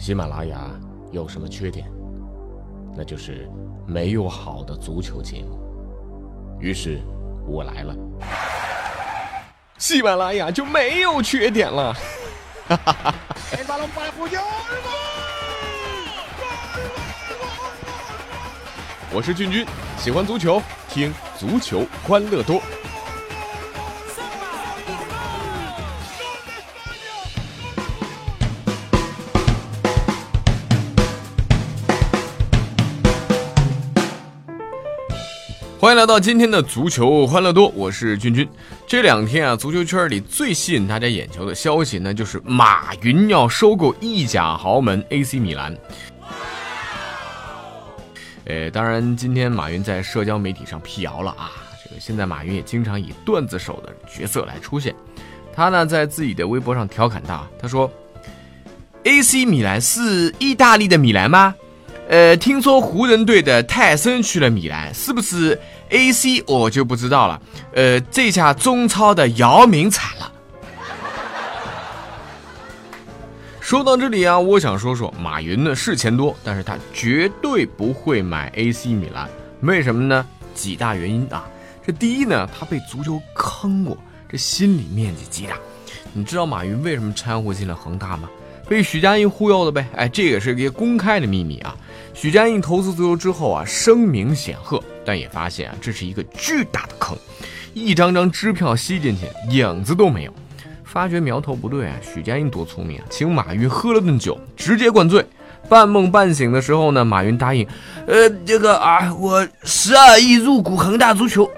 喜马拉雅有什么缺点？那就是没有好的足球节目。于是，我来了，喜马拉雅就没有缺点了。哈哈哈！我是俊君，喜欢足球，听足球欢乐多。欢迎来到今天的足球欢乐多，我是君君。这两天啊，足球圈里最吸引大家眼球的消息呢，就是马云要收购意甲豪门 AC 米兰。呃，当然，今天马云在社交媒体上辟谣了啊。这个现在马云也经常以段子手的角色来出现。他呢，在自己的微博上调侃道：“他说，AC 米兰是意大利的米兰吗？”呃，听说湖人队的泰森去了米兰，是不是 AC 我就不知道了。呃，这下中超的姚明惨了。说到这里啊，我想说说马云呢是钱多，但是他绝对不会买 AC 米兰。为什么呢？几大原因啊。这第一呢，他被足球坑过，这心理面积极大。你知道马云为什么掺和进了恒大吗？被许家印忽悠的呗，哎，这也是一个公开的秘密啊。许家印投资足球之后啊，声名显赫，但也发现啊，这是一个巨大的坑，一张张支票吸进去，影子都没有。发觉苗头不对啊，许家印多聪明啊，请马云喝了顿酒，直接灌醉。半梦半醒的时候呢，马云答应，呃，这个啊，我十二亿入股恒大足球。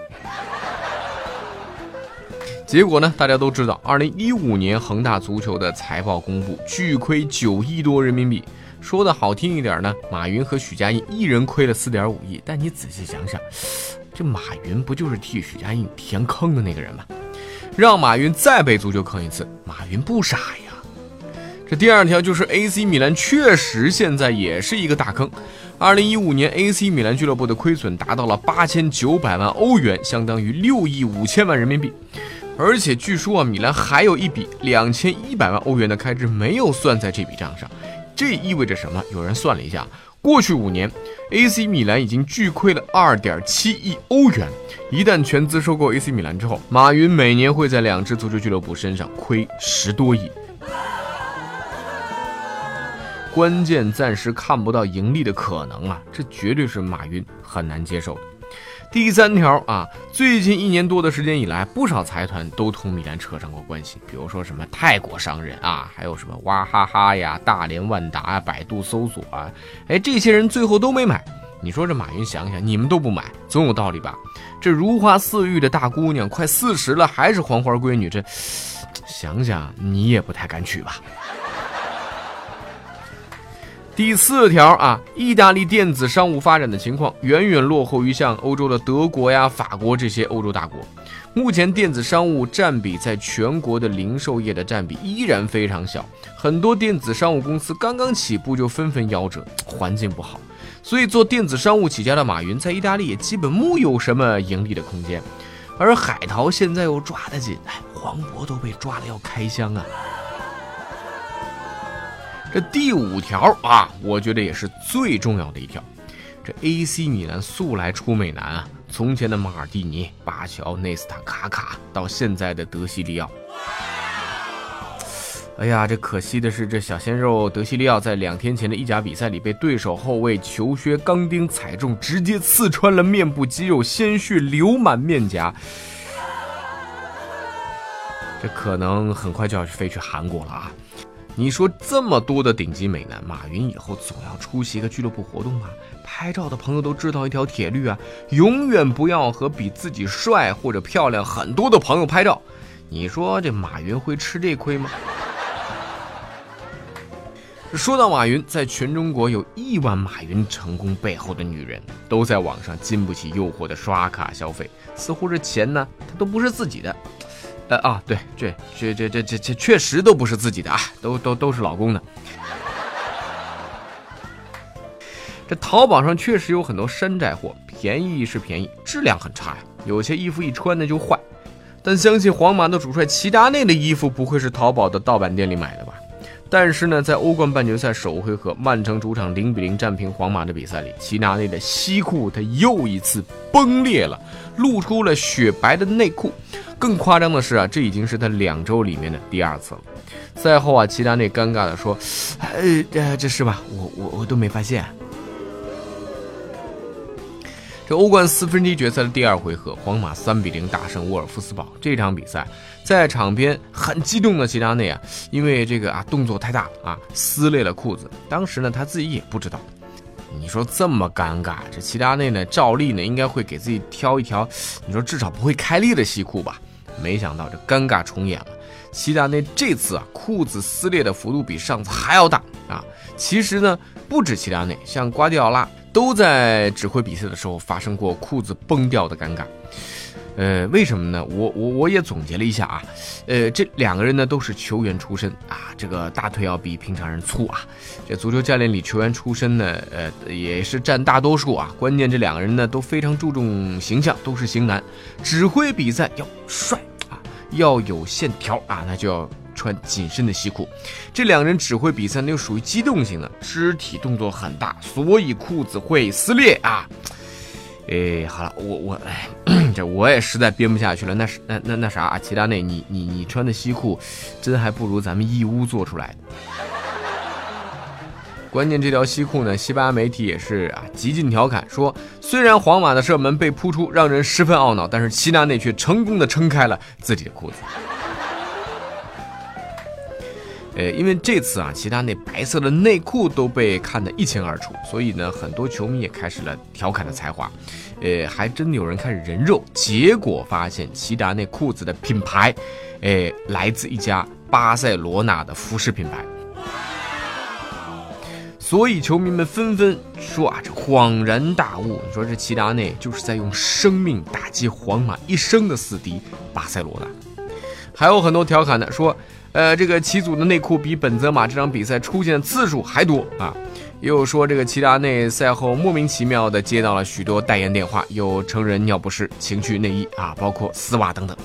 结果呢？大家都知道，二零一五年恒大足球的财报公布，巨亏九亿多人民币。说的好听一点呢，马云和许家印一人亏了四点五亿。但你仔细想想，这马云不就是替许家印填坑的那个人吗？让马云再被足球坑一次，马云不傻呀。这第二条就是 AC 米兰确实现在也是一个大坑。二零一五年 AC 米兰俱乐部的亏损达到了八千九百万欧元，相当于六亿五千万人民币。而且据说啊，米兰还有一笔两千一百万欧元的开支没有算在这笔账上，这意味着什么？有人算了一下，过去五年，AC 米兰已经巨亏了二点七亿欧元。一旦全资收购 AC 米兰之后，马云每年会在两支足球俱乐部身上亏十多亿。关键暂时看不到盈利的可能啊，这绝对是马云很难接受的。第三条啊，最近一年多的时间以来，不少财团都同米兰扯上过关系，比如说什么泰国商人啊，还有什么娃哈哈呀、大连万达啊、百度搜索啊，哎，这些人最后都没买。你说这马云想想，你们都不买，总有道理吧？这如花似玉的大姑娘，快四十了还是黄花闺女，这想想你也不太敢娶吧？第四条啊，意大利电子商务发展的情况远远落后于像欧洲的德国呀、法国这些欧洲大国。目前电子商务占比在全国的零售业的占比依然非常小，很多电子商务公司刚刚起步就纷纷夭折，环境不好。所以做电子商务起家的马云在意大利也基本木有什么盈利的空间。而海淘现在又抓得紧，黄渤都被抓了要开箱啊！这第五条啊，我觉得也是最重要的一条。这 AC 米兰素来出美男啊，从前的马尔蒂尼、巴乔、内斯塔、卡卡，到现在的德西利奥。哎呀，这可惜的是，这小鲜肉德西利奥在两天前的意甲比赛里被对手后卫球靴钢钉踩中，直接刺穿了面部肌肉，鲜血流满面颊。这可能很快就要飞去韩国了啊！你说这么多的顶级美男，马云以后总要出席一个俱乐部活动吧？拍照的朋友都知道一条铁律啊，永远不要和比自己帅或者漂亮很多的朋友拍照。你说这马云会吃这亏吗？说到马云，在全中国有亿万马云成功背后的女人，都在网上经不起诱惑的刷卡消费，似乎这钱呢，它都不是自己的。呃啊，对，这这这这这这确实都不是自己的啊，都都都是老公的。这淘宝上确实有很多山寨货，便宜是便宜，质量很差呀。有些衣服一穿呢就坏。但相信皇马的主帅齐达内的衣服不会是淘宝的盗版店里买的吧？但是呢，在欧冠半决赛首回合，曼城主场零比零战平皇马的比赛里，齐达内的西裤他又一次崩裂了，露出了雪白的内裤。更夸张的是啊，这已经是他两周里面的第二次了。赛后啊，齐达内尴尬的说：“呃，这是吧？我我我都没发现。”欧冠四分之一决赛的第二回合，皇马三比零大胜沃尔夫斯堡。这场比赛在场边很激动的齐达内啊，因为这个啊动作太大啊，撕裂了裤子。当时呢，他自己也不知道。你说这么尴尬，这齐达内呢，照例呢应该会给自己挑一条，你说至少不会开裂的西裤吧？没想到这尴尬重演了。齐达内这次啊，裤子撕裂的幅度比上次还要大啊。其实呢，不止齐达内，像瓜迪奥拉。都在指挥比赛的时候发生过裤子崩掉的尴尬，呃，为什么呢？我我我也总结了一下啊，呃，这两个人呢都是球员出身啊，这个大腿要比平常人粗啊。这足球教练里球员出身呢，呃，也是占大多数啊。关键这两个人呢都非常注重形象，都是型男，指挥比赛要帅啊，要有线条啊，那就要。穿紧身的西裤，这两人指挥比赛那又属于机动型的，肢体动作很大，所以裤子会撕裂啊！哎，好了，我我哎，这我也实在编不下去了。那是那那那啥啊，齐达内，你你你穿的西裤，真还不如咱们义乌做出来的。关键这条西裤呢，西班牙媒体也是啊，极尽调侃说，虽然皇马的射门被扑出，让人十分懊恼，但是齐达内却成功的撑开了自己的裤子。呃，因为这次啊，齐达内白色的内裤都被看得一清二楚，所以呢，很多球迷也开始了调侃的才华。呃，还真有人开始人肉，结果发现齐达内裤子的品牌，呃，来自一家巴塞罗那的服饰品牌。所以球迷们纷纷说啊，这恍然大悟，你说这齐达内就是在用生命打击皇马一生的死敌巴塞罗那。还有很多调侃的说。呃，这个齐祖的内裤比本泽马这场比赛出现的次数还多啊！又说这个齐达内赛后莫名其妙的接到了许多代言电话，有成人尿不湿、情趣内衣啊，包括丝袜等等。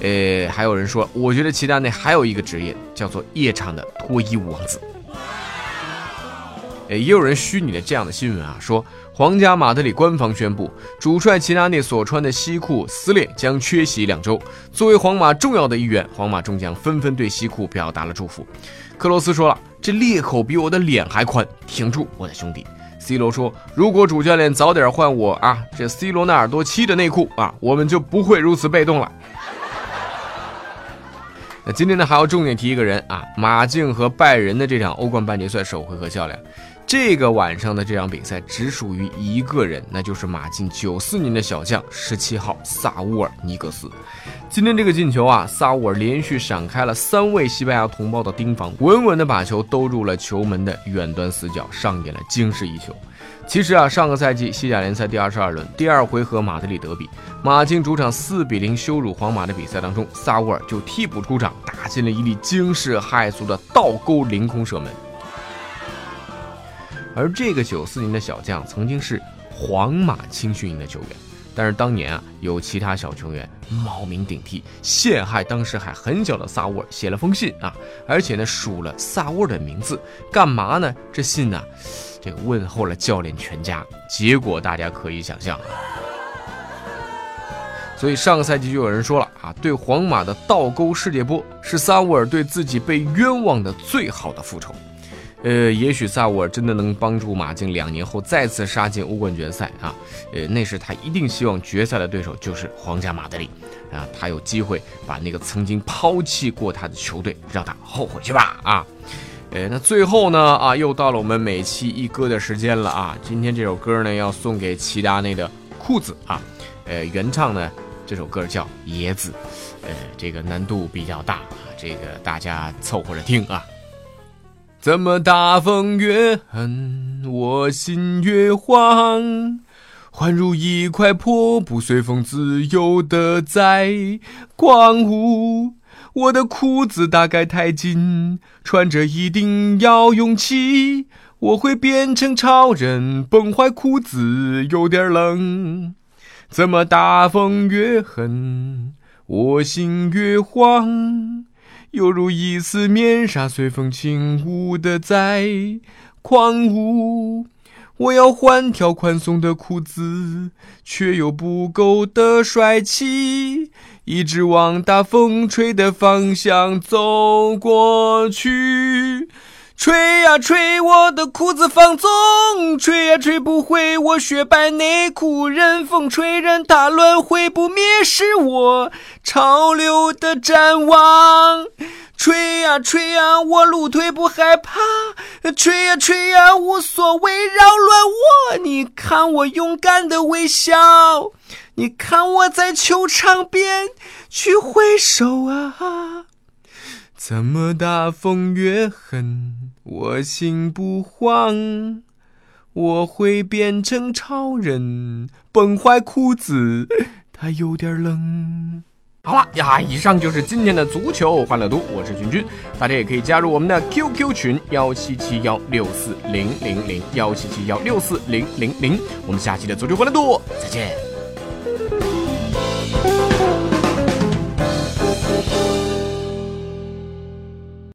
呃，还有人说，我觉得齐达内还有一个职业叫做夜场的脱衣舞王子。呃，也有人虚拟的这样的新闻啊，说。皇家马德里官方宣布，主帅齐达内所穿的西裤撕裂，将缺席两周。作为皇马重要的一员，皇马众将纷纷对西裤表达了祝福。克罗斯说了：“这裂口比我的脸还宽，挺住，我的兄弟。”C 罗说：“如果主教练早点换我啊，这 C 罗纳尔多七的内裤啊，我们就不会如此被动了。”那今天呢，还要重点提一个人啊，马竞和拜仁的这场欧冠半决赛首回合较量。这个晚上的这场比赛只属于一个人，那就是马竞九四年的小将十七号萨乌尔尼格斯。今天这个进球啊，萨乌尔连续闪开了三位西班牙同胞的盯防，稳稳的把球兜入了球门的远端死角，上演了惊世一球。其实啊，上个赛季西甲联赛第二十二轮第二回合马德里德比，马竞主场四比零羞辱皇马的比赛当中，萨乌尔就替补出场，打进了一粒惊世骇俗的倒钩凌空射门。而这个九四年的小将曾经是皇马青训营的球员，但是当年啊，有其他小球员冒名顶替，陷害当时还很小的萨沃尔，写了封信啊，而且呢署了萨沃尔的名字，干嘛呢？这信呢，这个问候了教练全家，结果大家可以想象。所以上个赛季就有人说了啊，对皇马的倒钩世界波是萨沃尔对自己被冤枉的最好的复仇。呃，也许萨沃尔真的能帮助马竞两年后再次杀进欧冠决赛啊！呃，那时他一定希望决赛的对手就是皇家马德里啊，他有机会把那个曾经抛弃过他的球队让他后悔去吧啊！呃，那最后呢啊，又到了我们每期一歌的时间了啊！今天这首歌呢要送给齐达内的裤子啊，呃，原唱呢这首歌叫《野子》，呃，这个难度比较大啊，这个大家凑合着听啊。怎么大风越狠，我心越慌，宛如一块破布，随风自由的在狂舞。我的裤子大概太紧，穿着一定要勇气。我会变成超人，崩坏裤子有点冷。怎么大风越狠，我心越慌。犹如一丝面纱随风轻舞的在狂舞。我要换条宽松的裤子，却又不够的帅气，一直往大风吹的方向走过去。吹呀吹，我的裤子放纵，吹呀吹不回我雪白内裤，任风吹，任它乱，会不灭是我潮流的展望。吹呀吹呀，我露腿不害怕，吹呀吹呀，无所谓扰乱我。你看我勇敢的微笑，你看我在球场边去挥手啊。怎么大风越狠，我心不慌。我会变成超人，崩坏裤子，它有点冷。好了呀，以上就是今天的足球欢乐多，我是君君，大家也可以加入我们的 QQ 群幺七七幺六四零零零幺七七幺六四零零零，我们下期的足球欢乐多再见。